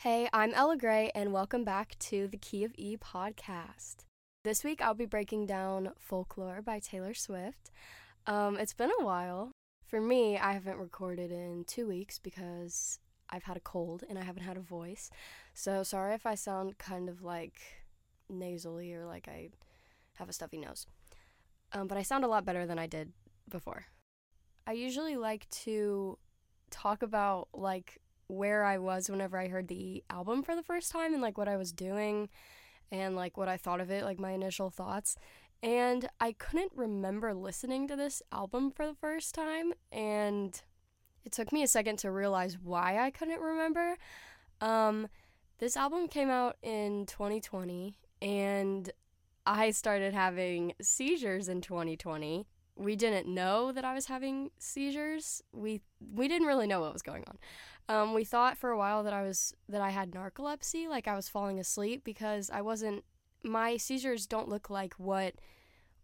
Hey, I'm Ella Grae, and welcome back to the Key of E podcast. This week I'll be breaking down Folklore by Taylor Swift. Um, it's been a while. For me, I haven't recorded in two weeks because I've had a cold and I haven't had a voice. So sorry if I sound kind of like nasally or like I have a stuffy nose. Um, but I sound a lot better than I did before. I usually like to talk about like where I was whenever I heard the album for the first time and like what I was doing and like what I thought of it, like my initial thoughts. And I couldn't remember listening to this album for the first time and it took me a second to realize why I couldn't remember. Um, this album came out in 2020 and I started having seizures in 2020. We didn't know that I was having seizures. We we didn't really know what was going on. Um, we thought for a while that I was that I had narcolepsy, like I was falling asleep because I wasn't. My seizures don't look like what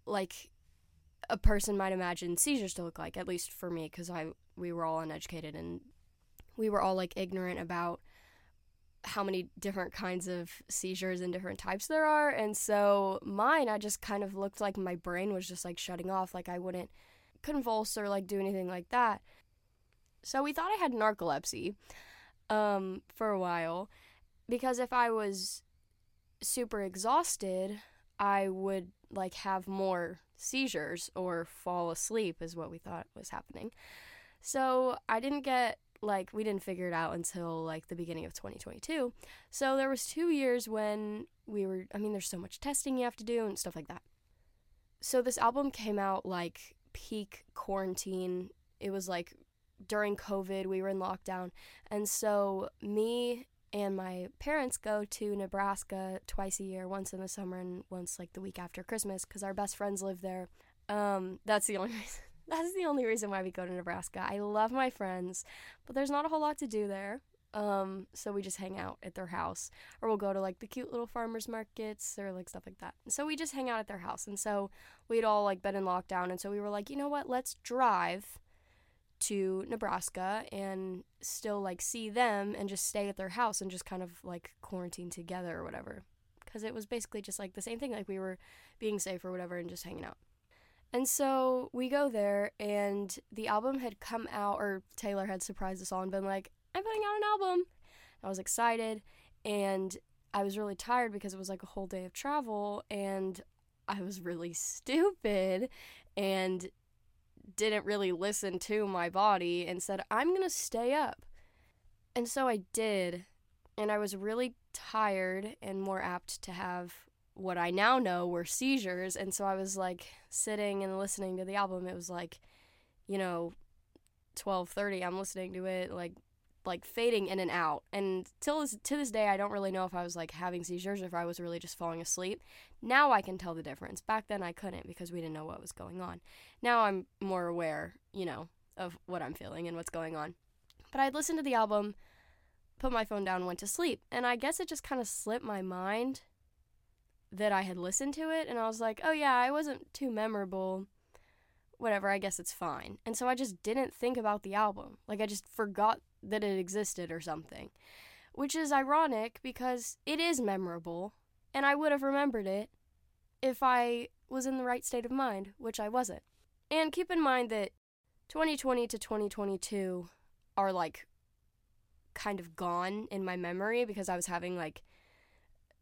like a person might imagine seizures to look like. At least for me, because I we were all uneducated and we were all like ignorant about how many different kinds of seizures and different types there are. And so mine, I just kind of looked like my brain was just like shutting off, like I wouldn't convulse or like do anything like that. So we thought I had narcolepsy um, for a while because if I was super exhausted, I would like have more seizures or fall asleep, is what we thought was happening. So I didn't get like we didn't figure it out until like the beginning of 2022. So there was 2 years when we were I mean there's so much testing you have to do and stuff like that. So this album came out like peak quarantine. It was like during COVID, we were in lockdown. And so me and my parents go to Nebraska twice a year, once in the summer and once like the week after Christmas cuz our best friends live there. Um, that's the only reason that's the only reason why we go to Nebraska. I love my friends, but there's not a whole lot to do there. Um, so we just hang out at their house, or we'll go to like the cute little farmers markets or like stuff like that. so we just hang out at their house. And so we'd all like been in lockdown, and so we were like, you know what? Let's drive to Nebraska and still like see them and just stay at their house and just kind of like quarantine together or whatever. Because it was basically just like the same thing, like we were being safe or whatever and just hanging out. And so we go there, and the album had come out, or Taylor had surprised us all and been like, I'm putting out an album. I was excited, and I was really tired because it was like a whole day of travel, and I was really stupid and didn't really listen to my body and said, I'm going to stay up. And so I did, and I was really tired and more apt to have what I now know were seizures. And so I was like sitting and listening to the album. It was like, you know, 12:30. I'm listening to it like like fading in and out. And till this, to this day I don't really know if I was like having seizures or if I was really just falling asleep. Now I can tell the difference. Back then I couldn't because we didn't know what was going on. Now I'm more aware, you know, of what I'm feeling and what's going on. But I'd listened to the album, put my phone down, went to sleep. And I guess it just kind of slipped my mind that I had listened to it and I was like, "Oh yeah, I wasn't too memorable. Whatever, I guess it's fine." And so I just didn't think about the album. Like I just forgot that it existed or something. Which is ironic because it is memorable and I would have remembered it if I was in the right state of mind, which I wasn't. And keep in mind that 2020 to 2022 are like kind of gone in my memory because I was having like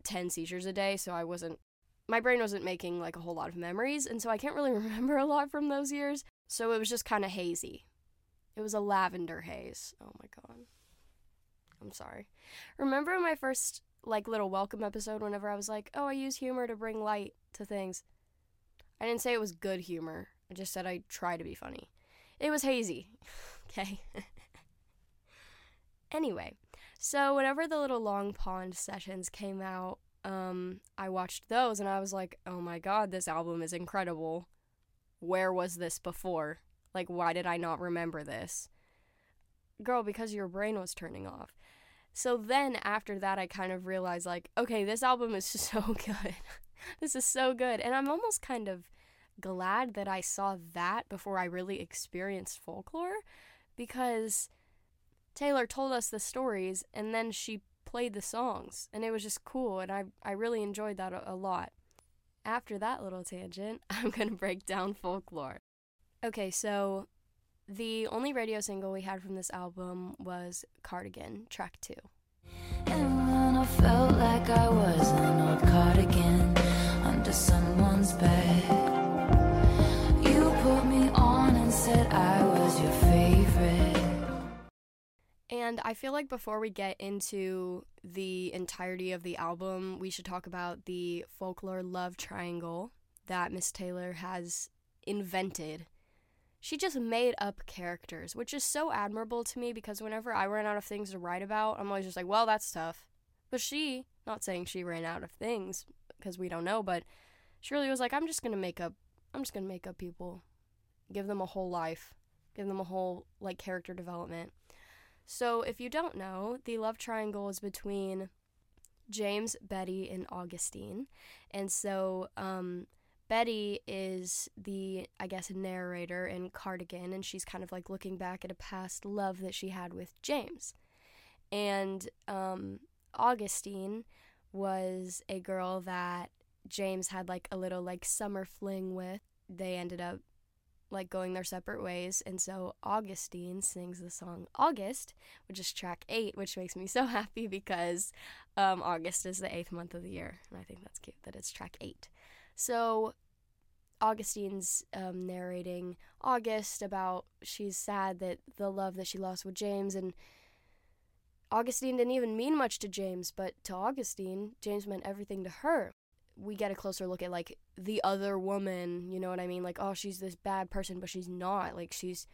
10 seizures a day, so I wasn't my brain wasn't making like a whole lot of memories, and so I can't really remember a lot from those years. So it was just kind of hazy. It was a lavender haze. Oh my god. I'm sorry. Remember my first like little welcome episode whenever I was like, "Oh, I use humor to bring light to things." I didn't say it was good humor. I just said I try to be funny. It was hazy. okay. anyway, so whenever the little long pond sessions came out, um, I watched those and I was like, oh my god, this album is incredible. Where was this before? Like, why did I not remember this? Girl, because your brain was turning off. So then after that, I kind of realized, like, okay, this album is so good. this is so good. And I'm almost kind of glad that I saw that before I really experienced folklore because Taylor told us the stories and then she played the songs, and it was just cool, and I I really enjoyed that a, a lot. After that little tangent, I'm gonna break down folklore. Okay, so the only radio single we had from this album was Cardigan, track two. I felt like I was an old cardigan under someone's bed, you put me on and said I was your favorite. And I feel like before we get into the entirety of the album, we should talk about the folklore love triangle that Miss Taylor has invented. She just made up characters, which is so admirable to me because whenever I run out of things to write about, I'm always just like, well, that's tough. But she, not saying she ran out of things because we don't know, but she really was like, I'm just going to make up, I'm just going to make up people, give them a whole life, give them a whole, like, character development. So, if you don't know, the love triangle is between James, Betty, and Augustine. And so, um, Betty is the, I guess, narrator in Cardigan, and she's kind of like looking back at a past love that she had with James. And um, Augustine was a girl that James had like a little like summer fling with. They ended up like going their separate ways. And so Augustine sings the song August, which is track eight, which makes me so happy because um, August is the eighth month of the year. And I think that's cute that it's track eight. So Augustine's um, narrating August about she's sad that the love that she lost with James and Augustine didn't even mean much to James, but to Augustine, James meant everything to her we get a closer look at like the other woman, you know what I mean? Like, oh, she's this bad person, but she's not. Like she's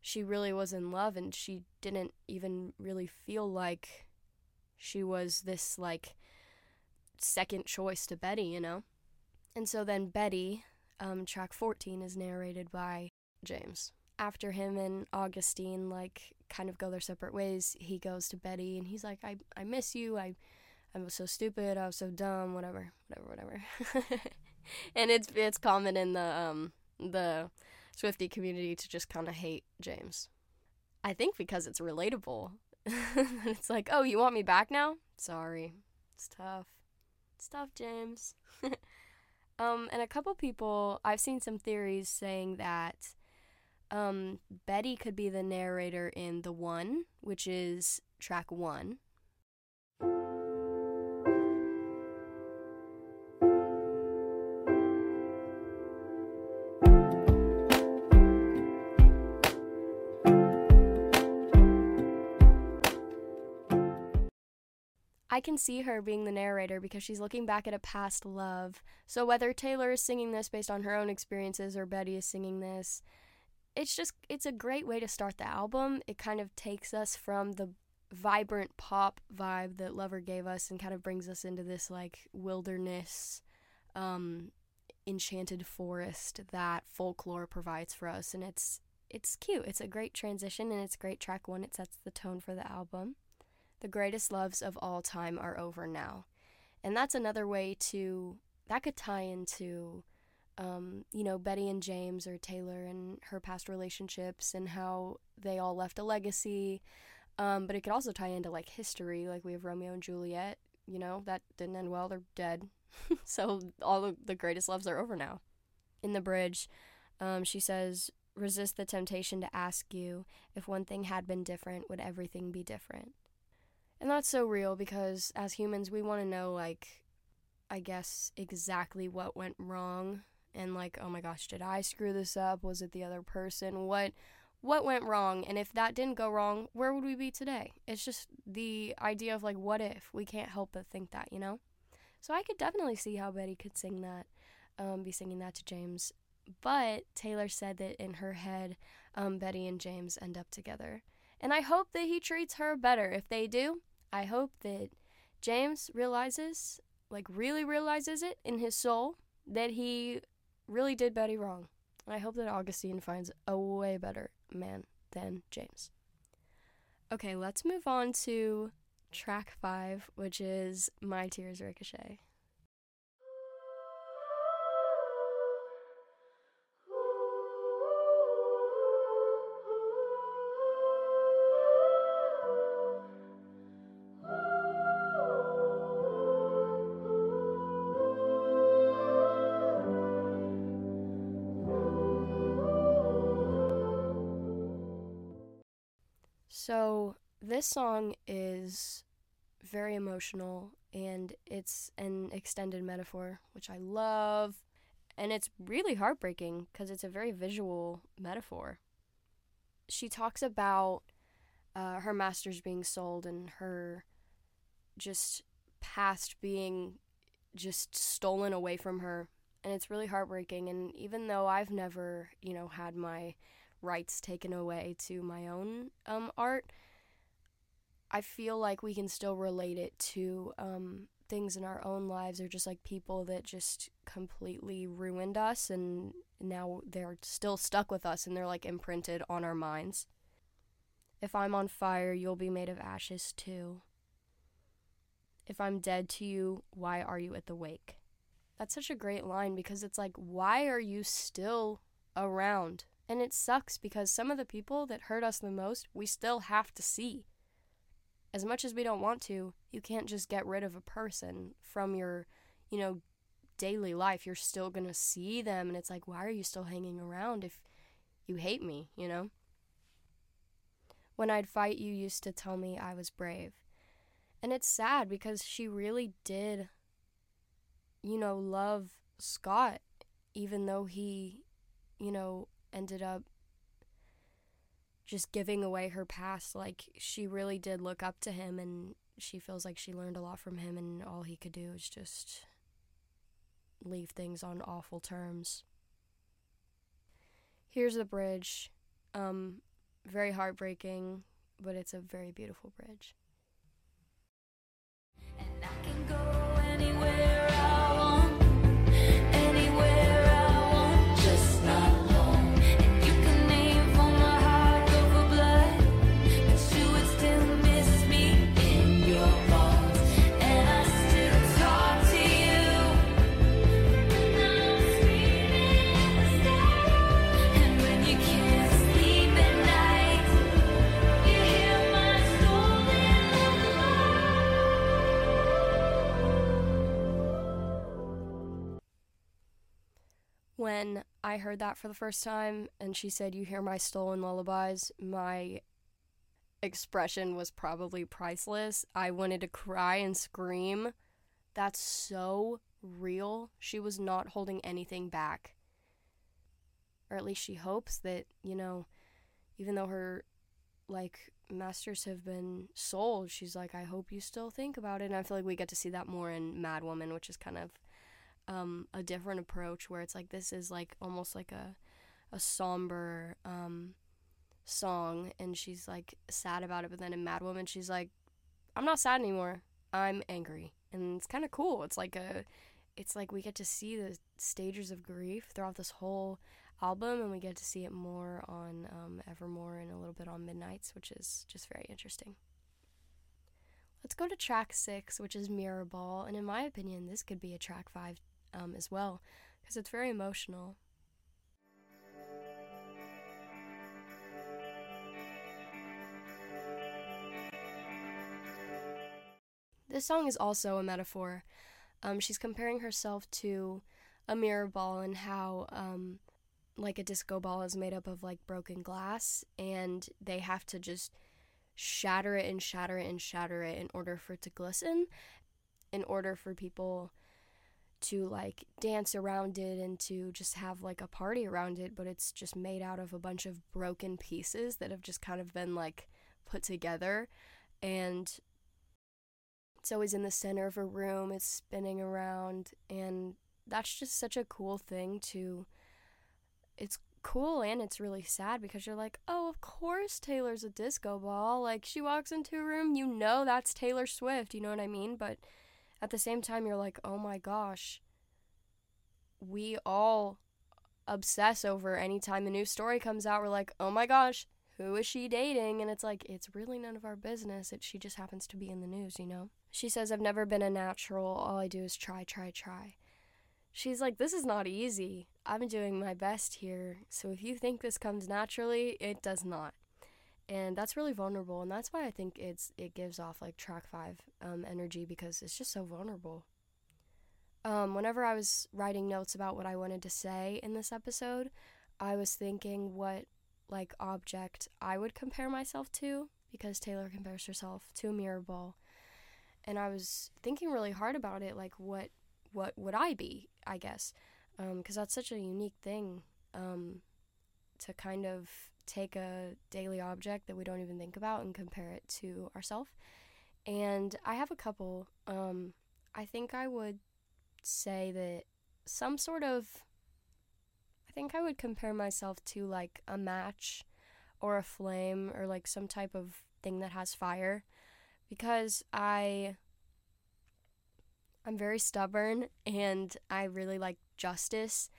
she really was in love and she didn't even really feel like she was this like second choice to Betty, you know? And so then Betty, um, track 14 is narrated by James. After him and Augustine like kind of go their separate ways, he goes to Betty and he's like, I, I miss you. I I was so stupid, I was so dumb, whatever, whatever, whatever. and it's it's common in the um the Swiftie community to just kind of hate James. I think because it's relatable. it's like, "Oh, you want me back now?" Sorry. It's tough. It's tough, James. um and a couple people I've seen some theories saying that um Betty could be the narrator in The One, which is track 1 I can see her being the narrator because she's looking back at a past love. So whether Taylor is singing this based on her own experiences or Betty is singing this, it's just it's a great way to start the album. It kind of takes us from the vibrant pop vibe that Lover gave us and kind of brings us into this like wilderness um enchanted forest that folklore provides for us and it's it's cute. It's a great transition and it's great track 1. It sets the tone for the album. The greatest loves of all time are over now. And that's another way to, that could tie into, um, you know, Betty and James or Taylor and her past relationships and how they all left a legacy. Um, but it could also tie into like history, like we have Romeo and Juliet, you know, that didn't end well, they're dead. so all the greatest loves are over now. In the bridge, um, she says, resist the temptation to ask you if one thing had been different, would everything be different? And that's so real because as humans, we want to know, like, I guess, exactly what went wrong. And, like, oh my gosh, did I screw this up? Was it the other person? What. What went wrong? And if that didn't go wrong, where would we be today? It's just the idea of like, what if? We can't help but think that, you know? So I could definitely see how Betty could sing that, um, be singing that to James. But Taylor said that in her head, um, Betty and James end up together. And I hope that he treats her better. If they do, I hope that James realizes, like, really realizes it in his soul that he really did Betty wrong. I hope that Augustine finds a way better man than James. Okay, let's move on to track five, which is My Tears Ricochet. This song is very emotional and it's an extended metaphor, which I love. And it's really heartbreaking because it's a very visual metaphor. She talks about uh, her masters being sold and her just past being just stolen away from her. And it's really heartbreaking. And even though I've never, you know, had my rights taken away to my own um, art, I feel like we can still relate it to um, things in our own lives or just like people that just completely ruined us and now they're still stuck with us and they're like imprinted on our minds. If I'm on fire, you'll be made of ashes too. If I'm dead to you, why are you at the wake? That's such a great line because it's like, why are you still around? And it sucks because some of the people that hurt us the most, we still have to see as much as we don't want to, you can't just get rid of a person from your, you know, daily life. You're still going to see them. And it's like, why are you still hanging around if you hate me, you know? When I'd fight, you used to tell me I was brave. And it's sad because she really did, you know, love Scott, even though he, you know, ended up just giving away her past. Like, she really did look up to him, and she feels like she learned a lot from him, and all he could do is just leave things on awful terms. Here's the bridge. Um, very heartbreaking, but it's a very beautiful bridge. When I heard that for the first time and she said, You hear my stolen lullabies, my expression was probably priceless. I wanted to cry and scream. That's so real. She was not holding anything back. Or at least she hopes that, you know, even though her like masters have been sold, she's like, I hope you still think about it. And I feel like we get to see that more in Mad Woman, which is kind of um, a different approach where it's like this is like almost like a a somber um, song, and she's like sad about it. But then in Mad Woman, she's like, "I'm not sad anymore. I'm angry," and it's kind of cool. It's like a, it's like we get to see the stages of grief throughout this whole album, and we get to see it more on um, Evermore and a little bit on Midnights, which is just very interesting. Let's go to track six, which is Mirror Ball, and in my opinion, this could be a track five um, as well because it's very emotional. This song is also a metaphor. Um, she's comparing herself to a mirror ball and how, um, like, a disco ball is made up of like broken glass, and they have to just shatter it and shatter it and shatter it in order for it to glisten, in order for people to like dance around it and to just have like a party around it, but it's just made out of a bunch of broken pieces that have just kind of been like put together. And it's always in the center of a room, it's spinning around, and that's just such a cool thing to. It's cool and it's really sad because you're like, oh, of course Taylor's a disco ball. Like, she walks into a room, you know that's Taylor Swift, you know what I mean? But at the same time, you're like, oh my gosh, we all obsess over anytime a new story comes out. We're like, oh my gosh, who is she dating? And it's like, it's really none of our business. It, she just happens to be in the news, you know? She says, I've never been a natural. All I do is try, try, try. She's like, this is not easy. I'm doing my best here. So if you think this comes naturally, it does not and that's really vulnerable and that's why i think it's it gives off like track five um, energy because it's just so vulnerable um, whenever i was writing notes about what i wanted to say in this episode i was thinking what like object i would compare myself to because Taylor compares herself to a mirror ball. And I was thinking really hard about it, like what what would I be? I guess, because um, that's such a unique thing um, to kind of take a daily object that we don't even think about and compare it to ourselves. And I have a couple. Um, I think I would say that some sort of. I think I would compare myself to like a match or a flame or like some type of thing that has fire because I I'm very stubborn and I really like justice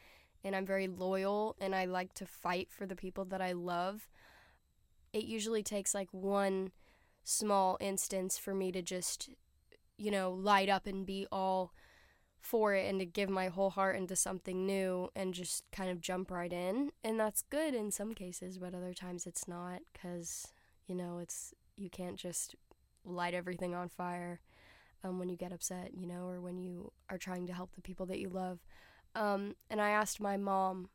and I'm very loyal and I like to fight for the people that I love. It usually takes like one small instance for me to just you know light up and be all for it and to give my whole heart into something new and just kind of jump right in. And that's good in some cases, but other times it's not because, you know, it's you can't just light everything on fire um, when you get upset, you know, or when you are trying to help the people that you love. Um, and I asked my mom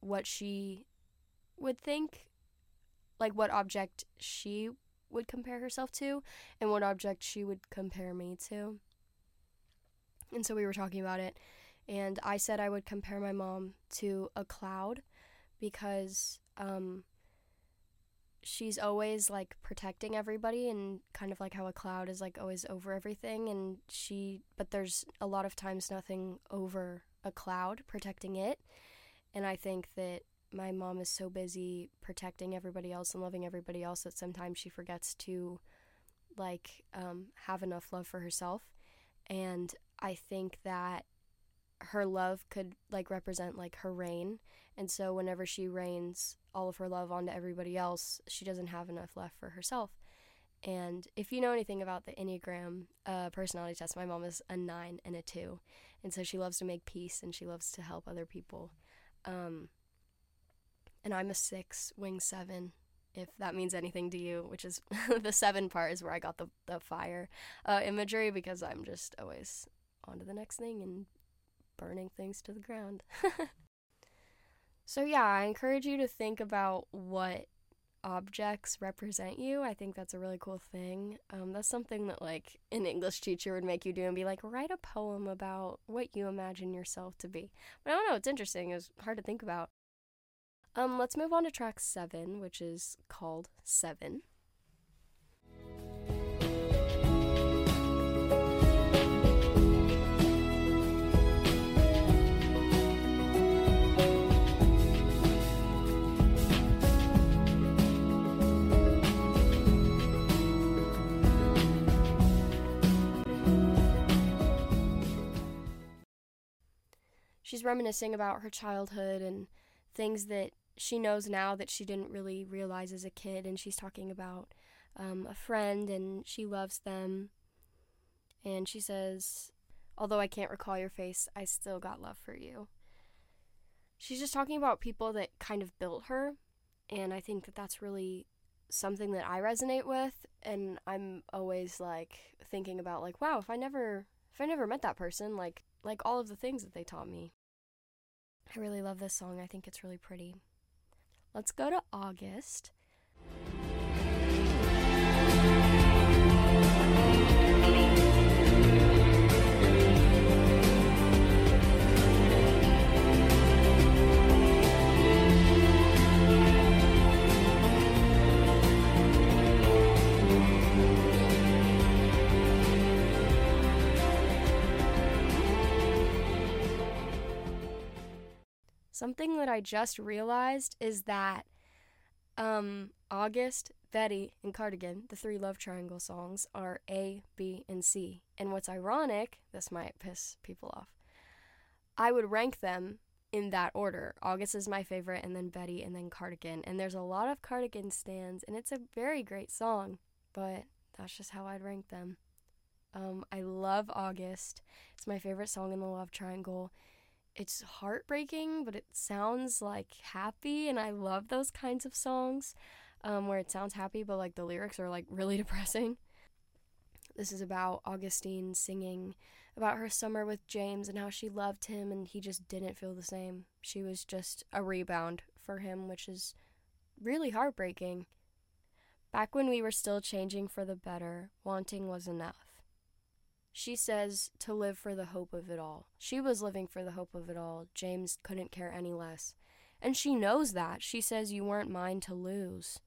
what she would think, like what object she would compare herself to, and what object she would compare me to. And so we were talking about it. And I said I would compare my mom to a cloud because um, she's always like protecting everybody and kind of like how a cloud is like always over everything. And she, but there's a lot of times nothing over a cloud protecting it. And I think that my mom is so busy protecting everybody else and loving everybody else that sometimes she forgets to like um, have enough love for herself. And I think that her love could like represent like her rain and so whenever she rains all of her love onto everybody else she doesn't have enough left for herself and if you know anything about the enneagram uh, personality test my mom is a nine and a two and so she loves to make peace and she loves to help other people um, and i'm a six wing seven if that means anything to you which is the seven part is where i got the, the fire uh, imagery because i'm just always on to the next thing and burning things to the ground. so, yeah, I encourage you to think about what objects represent you. I think that's a really cool thing. Um, that's something that, like, an English teacher would make you do and be like, write a poem about what you imagine yourself to be. But I don't know, it's interesting. It's hard to think about. Um, let's move on to track seven, which is called Seven. She's reminiscing about her childhood and things that she knows now that she didn't really realize as a kid. And she's talking about um, a friend and she loves them. And she says, Although I can't recall your face, I still got love for you. She's just talking about people that kind of built her. And I think that that's really something that I resonate with. And I'm always like thinking about, like, wow, if I never. If I never met that person, like like all of the things that they taught me. I really love this song. I think it's really pretty. Let's go to August. Something that I just realized is that um, August, Betty, and Cardigan, the three love triangle songs, are A, B, and C. And what's ironic, this might piss people off, I would rank them in that order. August is my favorite, and then Betty, and then Cardigan. And there's a lot of Cardigan stands, and it's a very great song, but that's just how I'd rank them. Um, I love August. It's my favorite song in the love triangle it's heartbreaking, but it sounds like happy, and I love those kinds of songs um, where it sounds happy, but like the lyrics are like really depressing. This is about Augustine singing about her summer with James and how she loved him and he just didn't feel the same. She was just a rebound for him, which is really heartbreaking. Back when we were still changing for the better, wanting was enough. She says to live for the hope of it all. She was living for the hope of it all. James couldn't care any less. And she knows that. She says, You weren't mine to lose.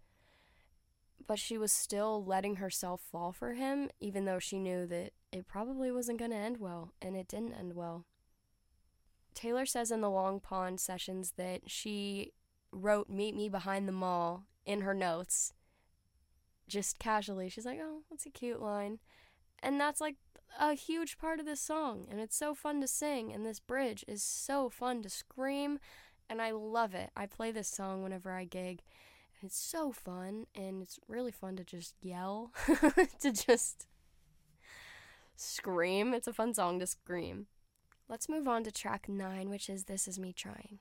But she was still letting herself fall for him, even though she knew that it probably wasn't going to end well, and it didn't end well. Taylor says in the Long Pond sessions that she wrote Meet Me Behind the Mall in her notes, just casually. She's like, Oh, that's a cute line. And that's like a huge part of this song, and it's so fun to sing, and this bridge is so fun to scream, and I love it. I play this song whenever I gig. And it's so fun, and it's really fun to just yell, to just scream. It's a fun song to scream. Let's move on to track nine, which is This Is Me Trying.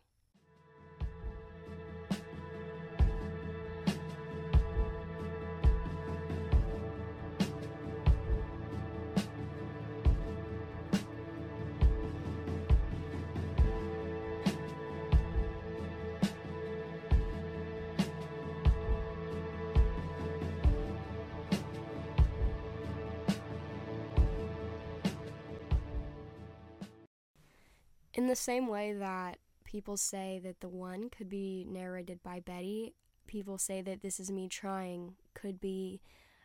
In the same way that people say that the one could be narrated by Betty, people say that This Is Me Trying could be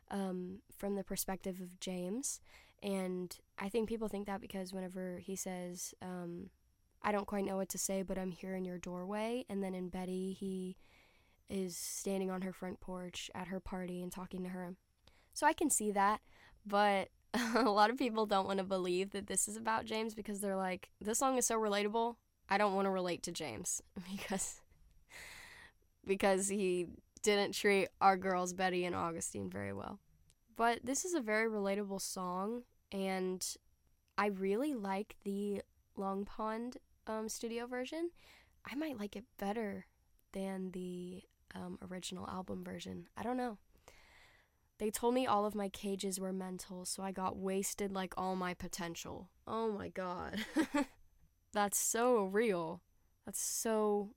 um, from the perspective of James. And I think people think that because whenever he says, um, I don't quite know what to say, but I'm here in your doorway. And then in Betty, he is standing on her front porch at her party and talking to her. So I can see that, but a lot of people don't want to believe that this is about James because they're like, this song is so relatable. I don't want to relate to James because because he didn't treat our girls Betty and Augustine very well. But this is a very relatable song and I really like the Long Pond um, studio version. I might like it better than the um, original album version. I don't know. They told me all of my cages were mental, so I got wasted like all my potential. Oh my god. that's so real. That's so.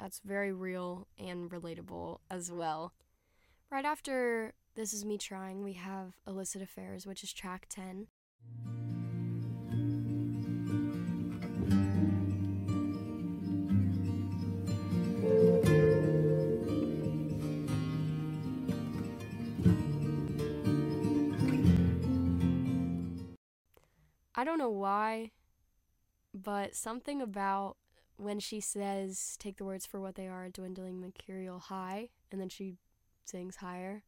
That's very real and relatable as well. Right after This Is Me Trying, we have Illicit Affairs, which is track 10. I don't know why, but something about when she says, take the words for what they are, dwindling mercurial high, and then she sings higher.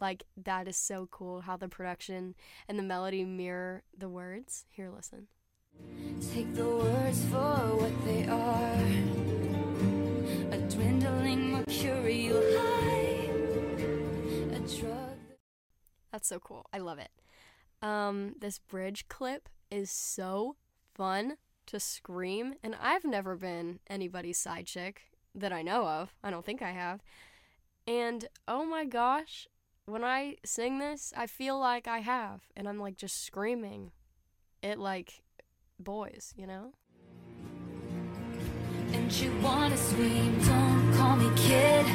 Like, that is so cool how the production and the melody mirror the words. Here, listen. Take the words for what they are a dwindling mercurial high, a drug. That's so cool. I love it. Um, this bridge clip is so fun to scream, and I've never been anybody's side chick that I know of. I don't think I have. And oh my gosh, when I sing this, I feel like I have, and I'm like just screaming it like boys, you know? And you wanna scream, don't call me kid,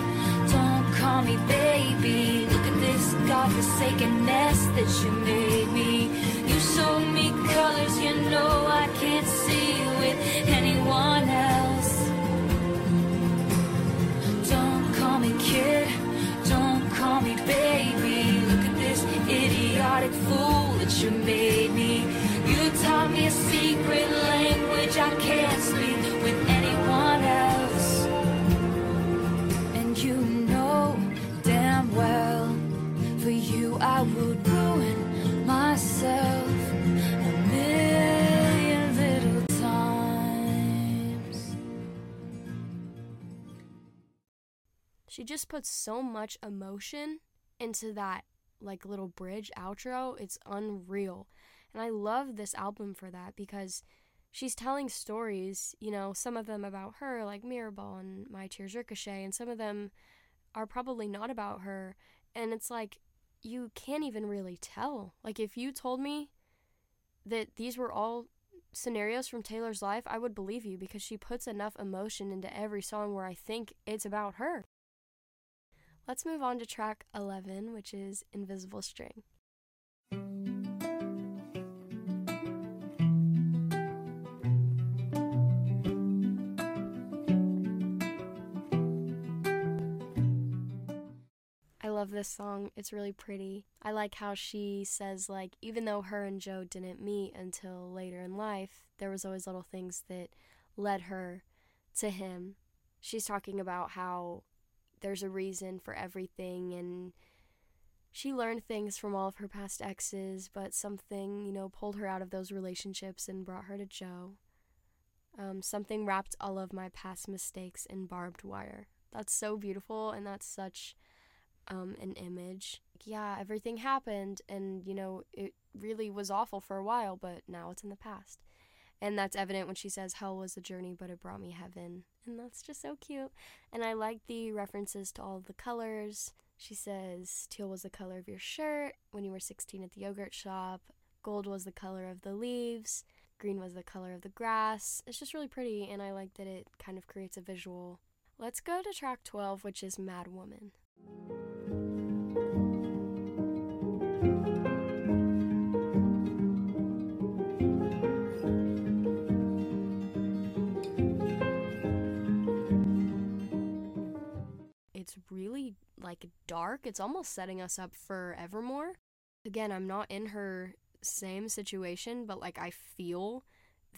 don't call me baby. Look at this godforsaken mess that you made me. You show me colors you know I can't just puts so much emotion into that like little bridge outro. It's unreal. And I love this album for that because she's telling stories, you know, some of them about her, like Mirrorball and My Tears Ricochet, and some of them are probably not about her. And it's like, you can't even really tell. Like, if you told me that these were all scenarios from Taylor's life, I would believe you because she puts enough emotion into every song where I think it's about her. Let's move on to track 11, which is Invisible String. I love this song. It's really pretty. I like how she says like even though her and Joe didn't meet until later in life, there was always little things that led her to him. She's talking about how there's a reason for everything and she learned things from all of her past exes, but something, you know, pulled her out of those relationships and brought her to Joe. Um, something wrapped all of my past mistakes in barbed wire. That's so beautiful, and that's such um, an image. Yeah, everything happened, and you know, it really was awful for a while, but now it's in the past. And that's evident when she says, Hell was a journey, but it brought me heaven. And that's just so cute. And I like the references to all the colors. She says, Teal was the color of your shirt when you were 16 at the yogurt shop, gold was the color of the leaves, green was the color of the grass. It's just really pretty, and I like that it kind of creates a visual. Let's go to track 12, which is Mad Woman. Dark. It's almost setting us up for Evermore. Again, I'm not in her same situation, but like I feel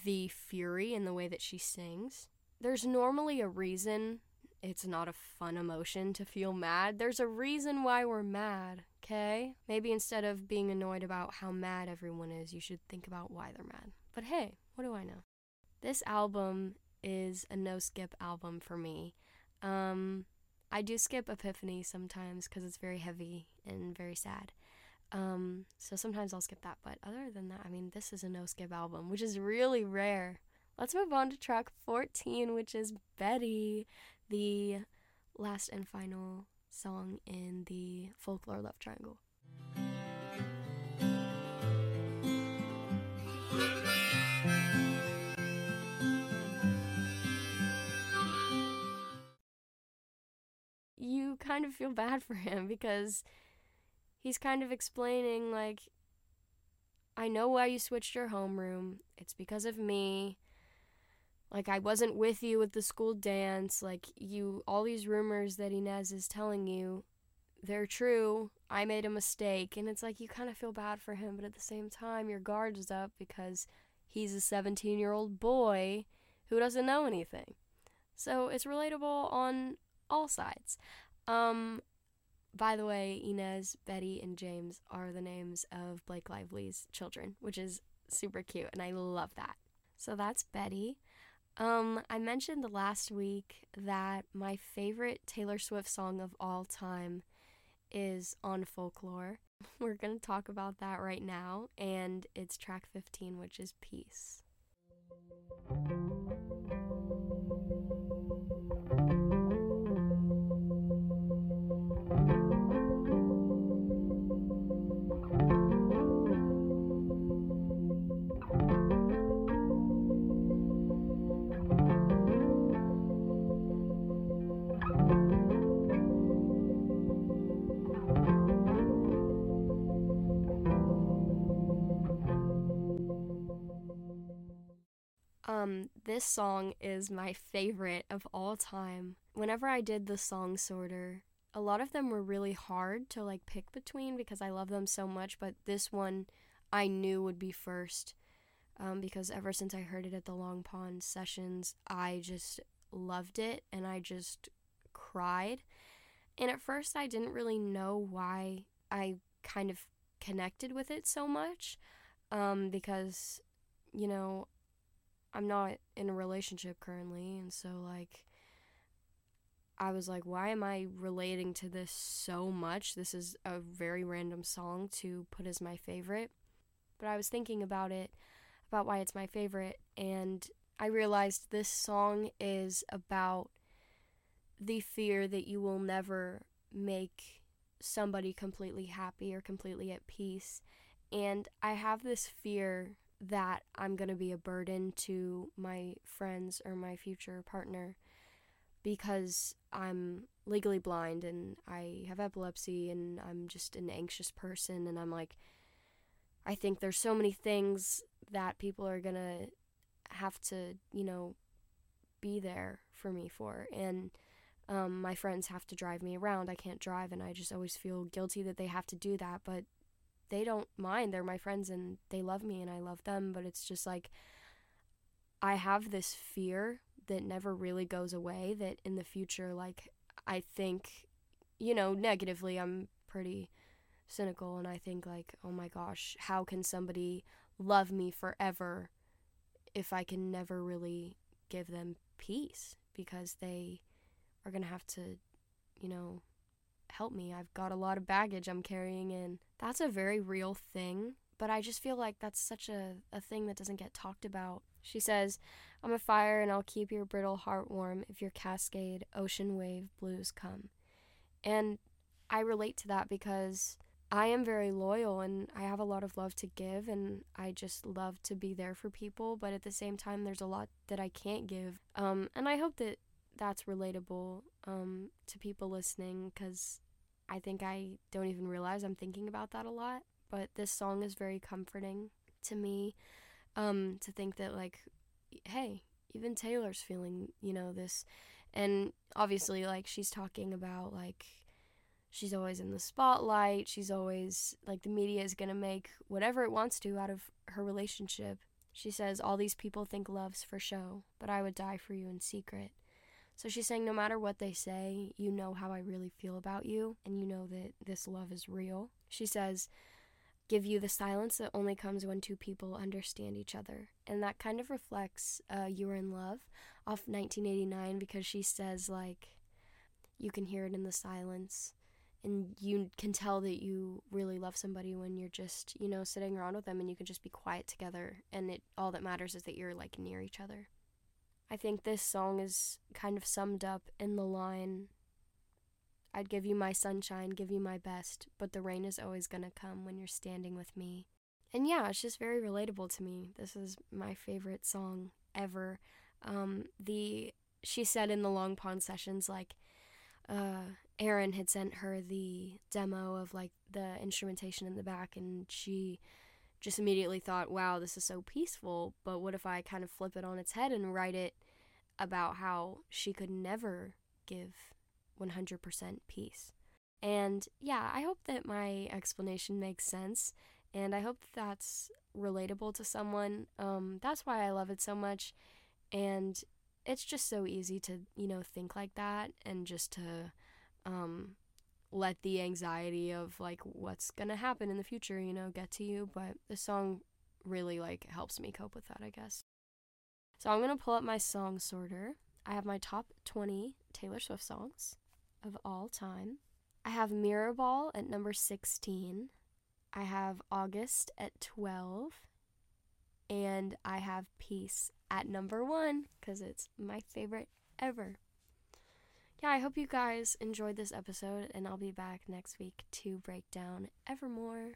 the fury in the way that she sings. There's normally a reason it's not a fun emotion to feel mad. There's a reason why we're mad, okay? Maybe instead of being annoyed about how mad everyone is, you should think about why they're mad. But hey, what do I know? This album is a no skip album for me. Um, I do skip Epiphany sometimes because it's very heavy and very sad. Um, so sometimes I'll skip that, but other than that, I mean, this is a no skip album, which is really rare. Let's move on to track 14, which is Betty, the last and final song in the folklore love triangle. Kind of feel bad for him because he's kind of explaining, like, I know why you switched your homeroom. It's because of me. Like, I wasn't with you at the school dance. Like, you, all these rumors that Inez is telling you, they're true. I made a mistake. And it's like you kind of feel bad for him, but at the same time, your guard is up because he's a 17 year old boy who doesn't know anything. So it's relatable on all sides. Um, by the way, Inez, Betty, and James are the names of Blake Lively's children, which is super cute, and I love that. So that's Betty. Um, I mentioned last week that my favorite Taylor Swift song of all time is on folklore. We're going to talk about that right now, and it's track 15, which is Peace. This song is my favorite of all time. Whenever I did the song sorter, a lot of them were really hard to like pick between because I love them so much, but this one I knew would be first. Um, because ever since I heard it at the Long Pond sessions, I just loved it and I just cried. And at first, I didn't really know why I kind of connected with it so much um, because, you know, I'm not in a relationship currently, and so like I was like, why am I relating to this so much? This is a very random song to put as my favorite. But I was thinking about it, about why it's my favorite, and I realized this song is about the fear that you will never make somebody completely happy or completely at peace. And I have this fear that I'm going to be a burden to my friends or my future partner. because I'm legally blind and I have epilepsy and I'm just an anxious person and I'm like I think there's so many things that people are going to have to, you know, be there for me for and um, my friends have to drive me around. I can't drive, and I just always feel guilty that they have to do that. But they don't mind. They're my friends, and they love me, and I love them. But it's just like I have this fear that never really goes away. That in the future, like I think, you know, negatively, I'm pretty cynical, and I think like, oh my gosh, how can somebody love me forever if I can never really give them peace because they are going to have to, you know, help me. I've got a lot of baggage I'm carrying in. That's a very real thing, but I just feel like that's such a, a thing that doesn't get talked about. She says, I'm a fire and I'll keep your brittle heart warm if your cascade ocean wave blues come. And I relate to that because I am very loyal and I have a lot of love to give and I just love to be there for people, but at the same time there's a lot that I can't give. Um, and I hope that that's relatable um, to people listening because I think I don't even realize I'm thinking about that a lot. But this song is very comforting to me um, to think that, like, hey, even Taylor's feeling, you know, this. And obviously, like, she's talking about, like, she's always in the spotlight. She's always, like, the media is going to make whatever it wants to out of her relationship. She says, All these people think love's for show, but I would die for you in secret. So she's saying, no matter what they say, you know how I really feel about you, and you know that this love is real. She says, give you the silence that only comes when two people understand each other. And that kind of reflects uh, You Are in Love off 1989 because she says, like, you can hear it in the silence. And you can tell that you really love somebody when you're just, you know, sitting around with them and you can just be quiet together. And it all that matters is that you're like near each other. I think this song is kind of summed up in the line I'd give you my sunshine, give you my best, but the rain is always gonna come when you're standing with me. And yeah, it's just very relatable to me. This is my favorite song ever. Um, the she said in the Long Pond sessions, like, uh, Aaron had sent her the demo of like the instrumentation in the back, and she just immediately thought, wow, this is so peaceful, but what if I kind of flip it on its head and write it about how she could never give 100% peace? And yeah, I hope that my explanation makes sense, and I hope that that's relatable to someone. Um, that's why I love it so much, and it's just so easy to, you know, think like that and just to um, let the anxiety of like what's gonna happen in the future, you know, get to you. But the song really like helps me cope with that, I guess. So I'm gonna pull up my song sorter. I have my top 20 Taylor Swift songs of all time. I have Mirrorball at number 16. I have August at 12. And I have Peace at number one because it's my favorite ever yeah, I hope you guys enjoyed this episode, and I'll be back next week to break down Evermore.